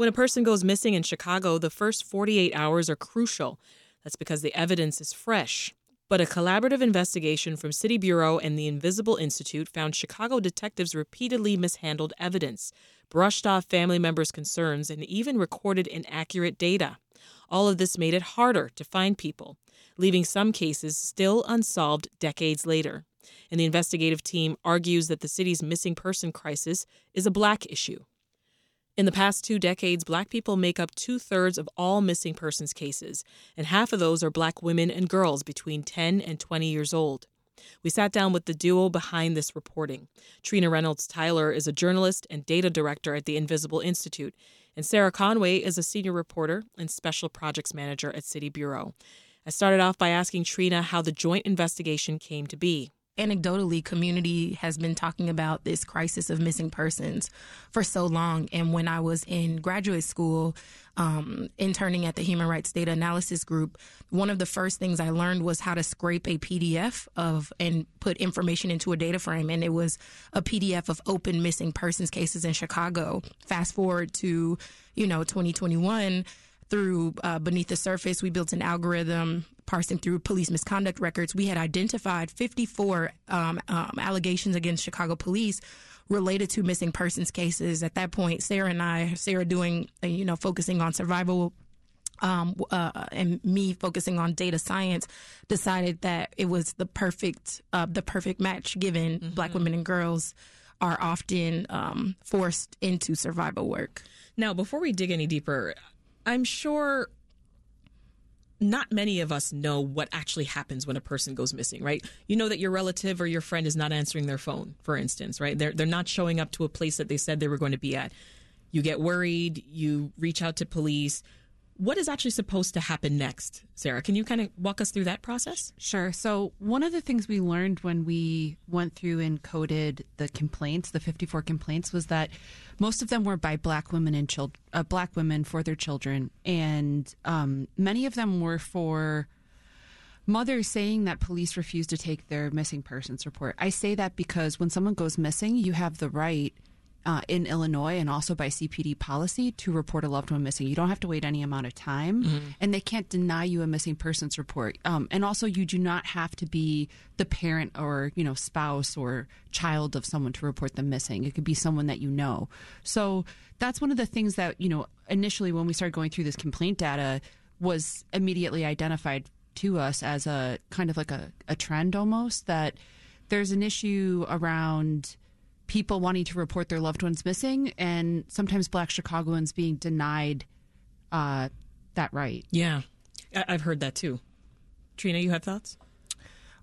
When a person goes missing in Chicago, the first 48 hours are crucial. That's because the evidence is fresh. But a collaborative investigation from City Bureau and the Invisible Institute found Chicago detectives repeatedly mishandled evidence, brushed off family members' concerns, and even recorded inaccurate data. All of this made it harder to find people, leaving some cases still unsolved decades later. And the investigative team argues that the city's missing person crisis is a black issue. In the past two decades, black people make up two thirds of all missing persons cases, and half of those are black women and girls between 10 and 20 years old. We sat down with the duo behind this reporting. Trina Reynolds Tyler is a journalist and data director at the Invisible Institute, and Sarah Conway is a senior reporter and special projects manager at City Bureau. I started off by asking Trina how the joint investigation came to be anecdotally, community has been talking about this crisis of missing persons for so long. And when I was in graduate school, um, interning at the Human Rights Data Analysis Group, one of the first things I learned was how to scrape a PDF of and put information into a data frame. And it was a PDF of open missing persons cases in Chicago. Fast forward to, you know, 2021 through uh, Beneath the Surface, we built an algorithm parsing through police misconduct records, we had identified 54 um, um, allegations against Chicago police related to missing persons cases. At that point, Sarah and I, Sarah doing, uh, you know, focusing on survival um, uh, and me focusing on data science, decided that it was the perfect uh, the perfect match. Given mm-hmm. Black women and girls are often um, forced into survival work. Now, before we dig any deeper, I'm sure not many of us know what actually happens when a person goes missing, right? You know that your relative or your friend is not answering their phone, for instance, right? They're they're not showing up to a place that they said they were going to be at. You get worried, you reach out to police, what is actually supposed to happen next? Sarah, can you kind of walk us through that process? Sure. So, one of the things we learned when we went through and coded the complaints, the 54 complaints, was that most of them were by black women and children, uh, black women for their children. And um, many of them were for mothers saying that police refuse to take their missing persons report. I say that because when someone goes missing, you have the right uh, in Illinois and also by CPD policy to report a loved one missing. You don't have to wait any amount of time, mm-hmm. and they can't deny you a missing persons report. Um, and also, you do not have to be the parent or you know spouse or child of someone to report them missing. It could be someone that you know. So that's one of the things that you know initially when we started going through this complaint data was immediately identified to us as a kind of like a, a trend almost that there's an issue around people wanting to report their loved ones missing, and sometimes Black Chicagoans being denied uh, that right. Yeah, I- I've heard that too. Trina, you have thoughts?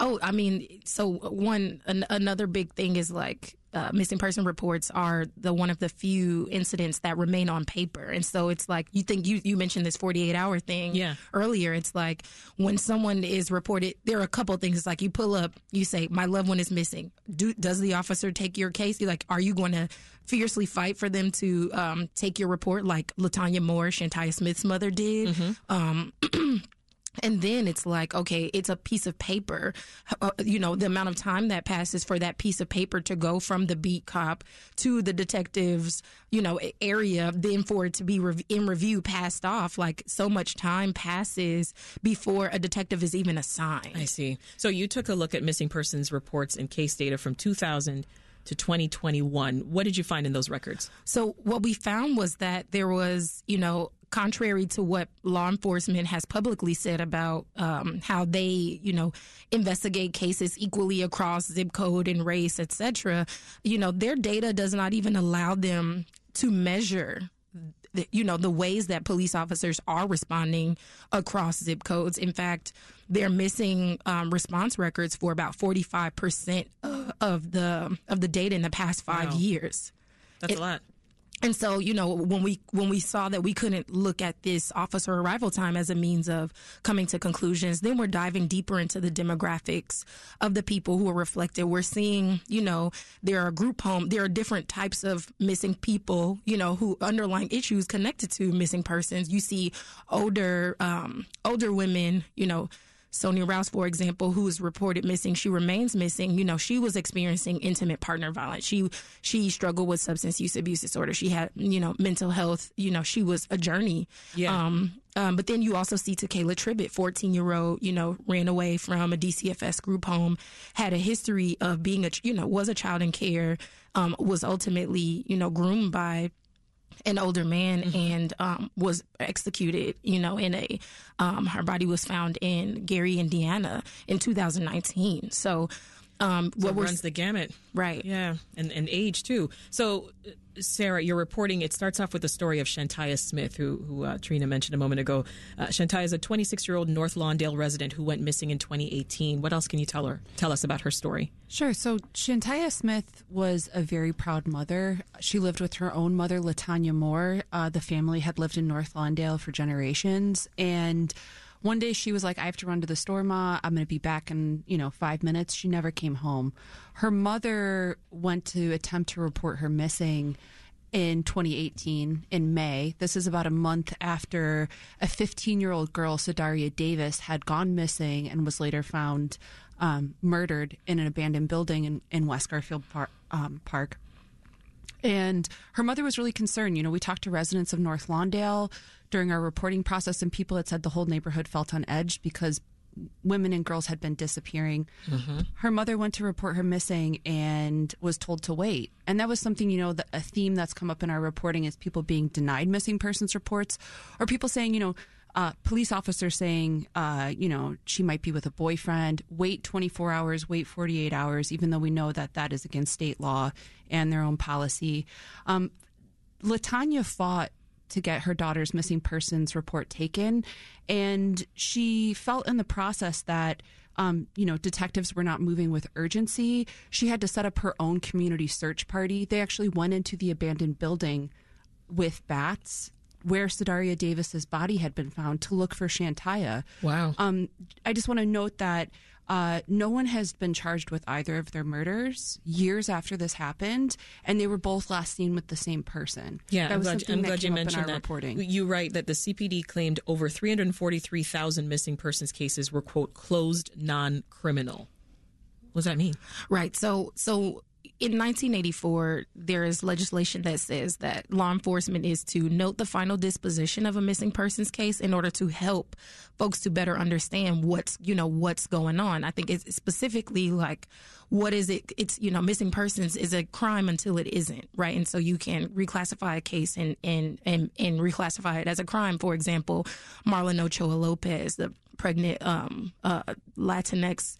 Oh, I mean, so one an, another big thing is like uh, missing person reports are the one of the few incidents that remain on paper, and so it's like you think you you mentioned this forty eight hour thing yeah. earlier. It's like when someone is reported, there are a couple things. It's like you pull up, you say, "My loved one is missing." Do, does the officer take your case? You're like, are you going to fiercely fight for them to um, take your report, like Latanya Moore, Shantaya Smith's mother did? Mm-hmm. Um, And then it's like, okay, it's a piece of paper. Uh, you know, the amount of time that passes for that piece of paper to go from the beat cop to the detective's, you know, area, then for it to be rev- in review passed off. Like so much time passes before a detective is even assigned. I see. So you took a look at missing persons reports and case data from 2000 to 2021. What did you find in those records? So what we found was that there was, you know, contrary to what law enforcement has publicly said about um, how they, you know, investigate cases equally across zip code and race, etc., you know, their data does not even allow them to measure the, you know the ways that police officers are responding across zip codes in fact they're missing um, response records for about 45% of the of the data in the past 5 wow. years that's it, a lot and so, you know, when we when we saw that we couldn't look at this officer arrival time as a means of coming to conclusions, then we're diving deeper into the demographics of the people who are reflected. We're seeing, you know, there are group home, there are different types of missing people, you know, who underlying issues connected to missing persons. You see older um, older women, you know, Sonia Rouse, for example, who is reported missing, she remains missing. You know, she was experiencing intimate partner violence. She she struggled with substance use abuse disorder. She had you know mental health. You know, she was a journey. Yeah. Um, um, but then you also see Takayla Tribbett, 14 year old, you know, ran away from a DCFS group home, had a history of being a, you know, was a child in care, um, was ultimately, you know, groomed by an older man mm-hmm. and um, was executed. You know, in a um, her body was found in Gary, Indiana, in 2019. So. Um, so what runs the gamut, right? Yeah, and and age too. So Sarah, you're reporting. It starts off with the story of Shantaya Smith, who, who uh, Trina mentioned a moment ago. Uh, Shantaya is a 26 year old North Lawndale resident who went missing in 2018. What else can you tell her? Tell us about her story. Sure. So Shantaya Smith was a very proud mother. She lived with her own mother, Latanya Moore. Uh, the family had lived in North Lawndale for generations, and one day she was like, I have to run to the store, Ma. I'm going to be back in, you know, five minutes. She never came home. Her mother went to attempt to report her missing in 2018 in May. This is about a month after a 15 year old girl, Sadaria Davis, had gone missing and was later found um, murdered in an abandoned building in, in West Garfield um, Park. And her mother was really concerned. You know, we talked to residents of North Lawndale during our reporting process, and people had said the whole neighborhood felt on edge because women and girls had been disappearing. Mm-hmm. Her mother went to report her missing and was told to wait. And that was something, you know, the, a theme that's come up in our reporting is people being denied missing persons reports or people saying, you know, uh, police officer saying, uh, you know, she might be with a boyfriend, wait 24 hours, wait 48 hours, even though we know that that is against state law and their own policy. Um, Latanya fought to get her daughter's missing persons report taken. And she felt in the process that, um, you know, detectives were not moving with urgency. She had to set up her own community search party. They actually went into the abandoned building with bats where Sadaria Davis's body had been found to look for Shantaya. Wow. Um, I just want to note that uh, no one has been charged with either of their murders years after this happened, and they were both last seen with the same person. Yeah, that I'm glad, I'm glad you mentioned that. Reporting. You write that the CPD claimed over 343,000 missing persons cases were quote closed non-criminal. What does that mean? Right. So, so in 1984, there is legislation that says that law enforcement is to note the final disposition of a missing persons case in order to help folks to better understand what's, you know, what's going on. I think it's specifically like, what is it? It's, you know, missing persons is a crime until it isn't, right? And so you can reclassify a case and, and, and, and reclassify it as a crime. For example, Marlen Ochoa Lopez, the pregnant um, uh, Latinx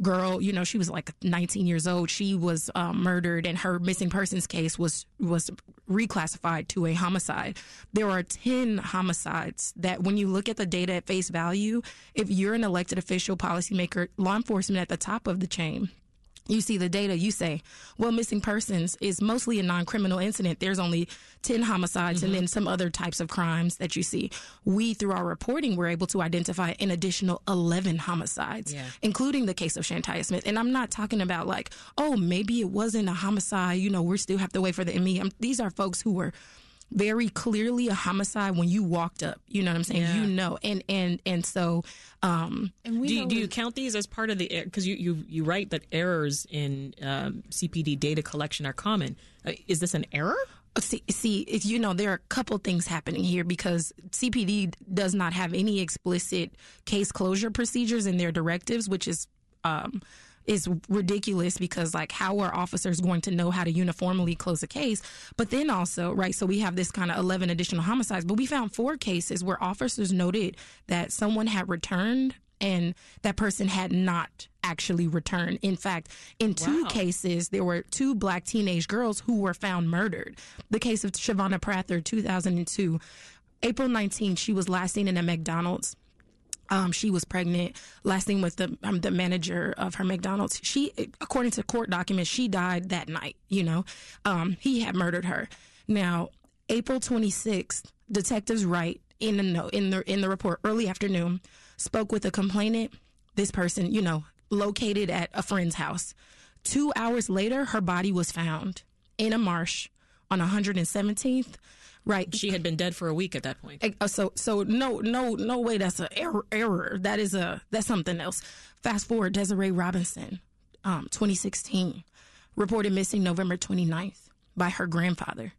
girl. You know, she was like 19 years old. She was um, murdered, and her missing persons case was was reclassified to a homicide. There are 10 homicides that, when you look at the data at face value, if you're an elected official, policymaker, law enforcement at the top of the chain, you see the data, you say, well, missing persons is mostly a non criminal incident. There's only 10 homicides mm-hmm. and then some other types of crimes that you see. We, through our reporting, were able to identify an additional 11 homicides, yeah. including the case of Shantaya Smith. And I'm not talking about like, oh, maybe it wasn't a homicide. You know, we still have to wait for the ME. I'm, these are folks who were very clearly a homicide when you walked up. You know what I'm saying? Yeah. You know, and and and so. Um, and we do, you, do you count these as part of the because you, you you write that errors in um, CPD data collection are common. Uh, is this an error? See, see, if you know, there are a couple things happening here because CPD does not have any explicit case closure procedures in their directives, which is um, is ridiculous because like how are officers going to know how to uniformly close a case but then also right so we have this kind of 11 additional homicides but we found four cases where officers noted that someone had returned and that person had not actually returned. In fact, in two wow. cases, there were two black teenage girls who were found murdered. The case of Shavonna Prather, 2002. April 19th, she was last seen in a McDonald's um, she was pregnant, last thing with the um, the manager of her McDonald's. She, according to court documents, she died that night. You know, um, he had murdered her. Now, April 26th, detectives write in the note in the in the report early afternoon spoke with a complainant. This person, you know, located at a friend's house. Two hours later, her body was found in a marsh on 117th. Right. She had been dead for a week at that point. So so no no no way that's an error error. That is a that's something else. Fast forward Desiree Robinson, um, 2016, reported missing November 29th by her grandfather.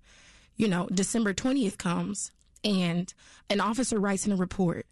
You know, December 20th comes and an officer writes in a report,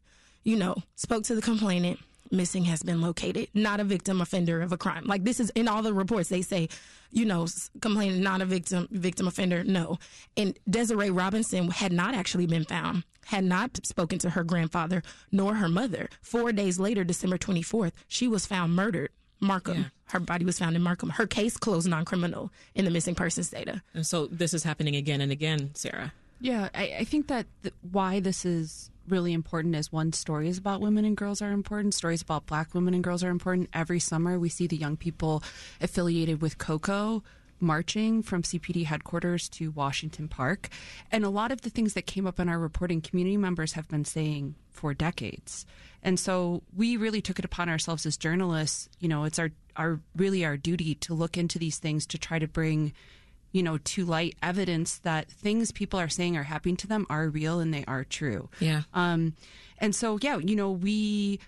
you know, spoke to the complainant, missing has been located, not a victim offender of a crime. Like this is in all the reports they say, you know, complaining, not a victim victim offender, no. And Desiree Robinson had not actually been found, had not spoken to her grandfather nor her mother. 4 days later, December 24th, she was found murdered. Markham. Her body was found in Markham. Her case closed non-criminal in the missing persons data. And so this is happening again and again, Sarah. Yeah, I, I think that th- why this is really important is one, stories about women and girls are important. Stories about black women and girls are important. Every summer, we see the young people affiliated with COCO marching from CPD headquarters to Washington Park. And a lot of the things that came up in our reporting, community members have been saying for decades. And so we really took it upon ourselves as journalists. You know, it's our, our really our duty to look into these things to try to bring you know, to light evidence that things people are saying are happening to them are real and they are true. Yeah. Um, and so, yeah, you know, we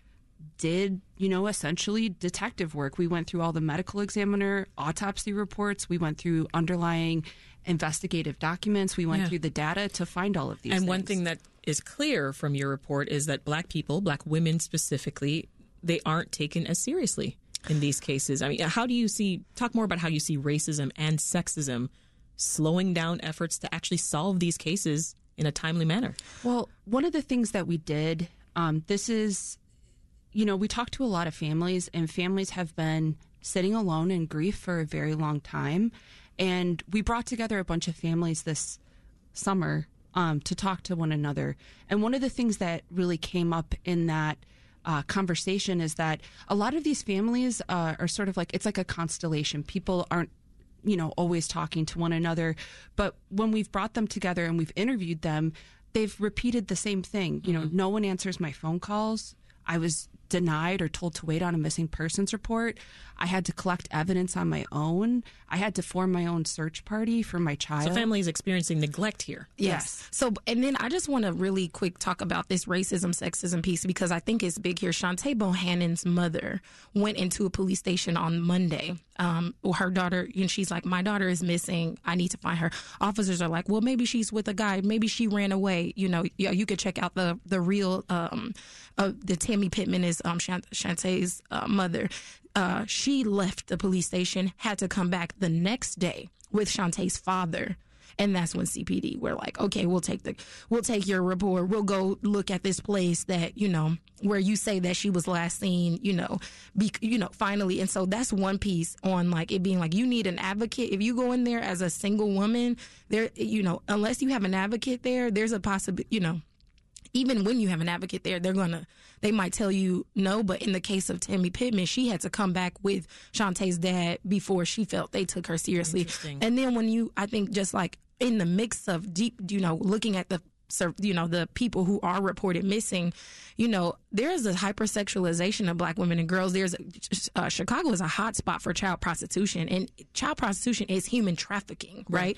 did, you know, essentially detective work. We went through all the medical examiner autopsy reports. We went through underlying investigative documents. We went Yeah. through the data to find all of these. And one thing that is clear from your report is that black people, black women specifically, they aren't taken as seriously in these cases. I mean, how do you see, talk more about how you see racism and sexism slowing down efforts to actually solve these cases in a timely manner? Well, one of the things that we did, um, this is, you know, we talked to a lot of families, and families have been sitting alone in grief for a very long time. And we brought together a bunch of families this summer um, to talk to one another. And one of the things that really came up in that uh, conversation is that a lot of these families uh, are sort of like it's like a constellation. People aren't you know always talking to one another. But when we've brought them together and we've interviewed them they've repeated the same thing. You know no one answers my phone calls. I was denied or told to wait on a missing persons report i had to collect evidence on my own i had to form my own search party for my child So families experiencing neglect here. Yes. So, and then I just want to really quick talk about this racism, sexism piece because I think it's big here. Shantae Bohannon's mother went into a police station on Monday. Um, her daughter, and she's like, my daughter is missing. I need to find her. Officers are like, well, maybe she's with a guy. Maybe she ran away. You know, yeah, you could check out the the real. Um, uh, the Tammy Pittman is um Shantae's uh, mother. Uh, she left the police station, had to come back the next day with Shantae's father and that's when CPD we're like, okay, we'll take the we'll take your report. We'll go look at this place that you know where you say that she was last seen. You know, be, you know, finally. And so that's one piece on like it being like you need an advocate. If you go in there as a single woman, there, you know, unless you have an advocate there, there's a possibility. You know, even when you have an advocate there, they're gonna they might tell you no. But in the case of Tammy Pittman, she had to come back with Shantae's dad before she felt they took her seriously. And then when you, I think, just like in the mix of deep, you know, looking at the you know the people who are reported missing you know there is a hypersexualization of black women and girls there's uh, chicago is a hot spot for child prostitution and child prostitution is human trafficking right,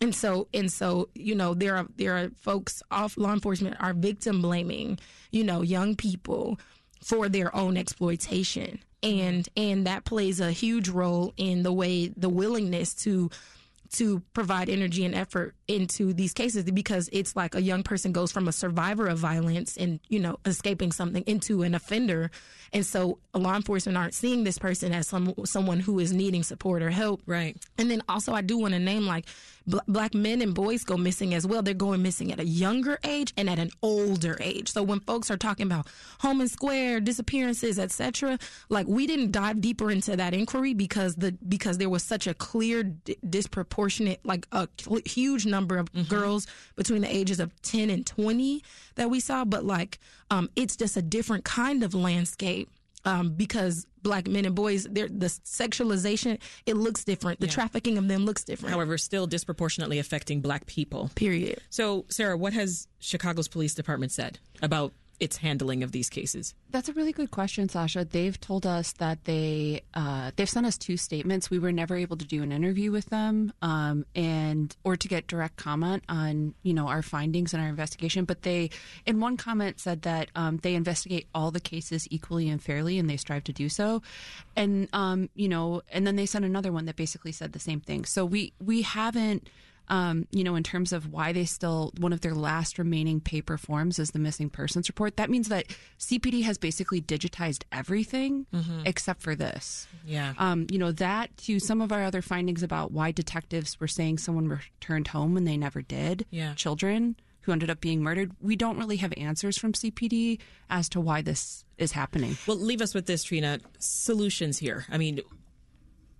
and so and so you know there are there are folks off law enforcement are victim blaming you know young people for their own exploitation. And and that plays a huge role in the way the willingness to to provide energy and effort into these cases because it's like a young person goes from a survivor of violence and you know escaping something into an offender. And so law enforcement aren't seeing this person as some someone who is needing support or help. Right. and then also I do want to name like bl- black men and boys go missing as well. They're going missing at a younger age and at an older age. So when folks are talking about Homan Square disappearances etc like we didn't dive deeper into that inquiry because the because there was such a clear d- disproportionate like a cl- huge number of girls between the ages of 10 and 20 that we saw but like um it's just a different kind of landscape um, because black men and boys, the sexualization, it looks different. The yeah. trafficking of them looks different. However, still disproportionately affecting black people. Period. So, Sarah, what has Chicago's police department said about its handling of these cases? That's a really good question, Sasha. They've told us that they uh, they've sent us two statements. We were never able to do an interview with them, um, and or to get direct comment on you know our findings and our investigation. But they, in one comment, said that um, they investigate all the cases equally and fairly, and they strive to do so. And um, you know, and then they sent another one that basically said the same thing. So we we haven't um, you know, in terms of why they still, one of their last remaining paper forms is the missing persons report. That means that CPD has basically digitized everything mm-hmm. except for this. Yeah. Um, you know, that to some of our other findings about why detectives were saying someone returned home when they never did. Yeah. Children who ended up being murdered. We don't really have answers from CPD as to why this is happening. Well, leave us with this, Trina. Solutions here. I mean,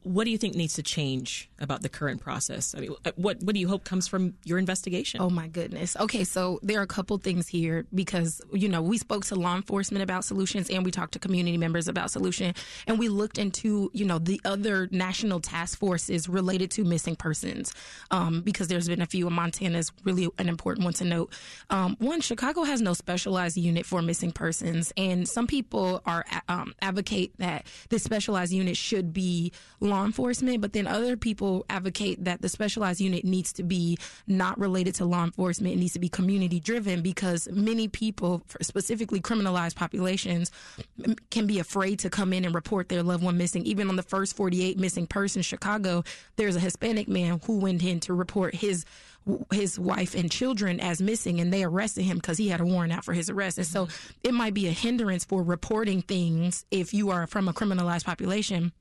what do you think needs to change about the current process? I mean, uh, what what do you hope comes from your investigation? Oh my goodness. Okay, so there are a couple things here because you know we spoke to law enforcement about solutions and we talked to community members about solution and we looked into you know the other national task forces related to missing persons um, because there's been a few. Montana is really an important one to note. Um, one, Chicago has no specialized unit for missing persons, and some people are um, advocate that this specialized unit should be law enforcement, but then other people advocate that the specialized unit needs to be not related to law enforcement. It needs to be community driven because many people, specifically criminalized populations, can be afraid to come in and report their loved one missing. Even on the first 48 missing persons, Chicago, there's a Hispanic man who went in to report his his wife and children as missing and they arrested him because he had a warrant out for his arrest. And so it might be a hindrance for reporting things if you are from a criminalized population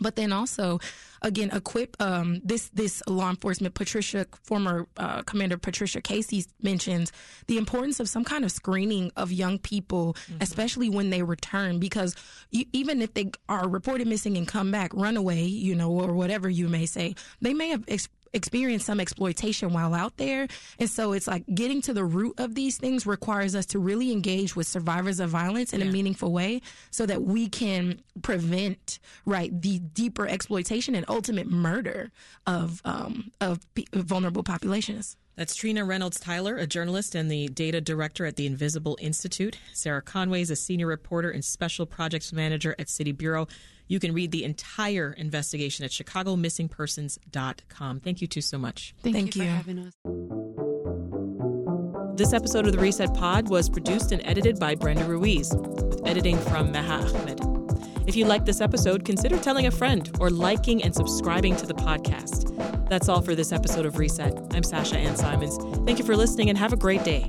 but then also again equip um, this this law enforcement patricia former uh, commander patricia casey mentions the importance of some kind of screening of young people mm-hmm. especially when they return because you, even if they are reported missing and come back runaway you know or whatever you may say they may have ex- experience some exploitation while out there. And so it's like getting to the root of these things requires us to really engage with survivors of violence in yeah. a meaningful way so that we can prevent, right, the deeper exploitation and ultimate murder of, um, of vulnerable populations. That's Trina Reynolds Tyler, a journalist and the data director at the Invisible Institute. Sarah Conway is a senior reporter and special projects manager at City Bureau. You can read the entire investigation at chicagomissingpersons.com. Thank you two so much. Thank, Thank you, you for having us. This episode of the Reset Pod was produced and edited by Brenda Ruiz, with editing from Maha Ahmed. If you like this episode, consider telling a friend or liking and subscribing to the podcast. That's all for this episode of Reset. I'm Sasha Ann Simons. Thank you for listening and have a great day.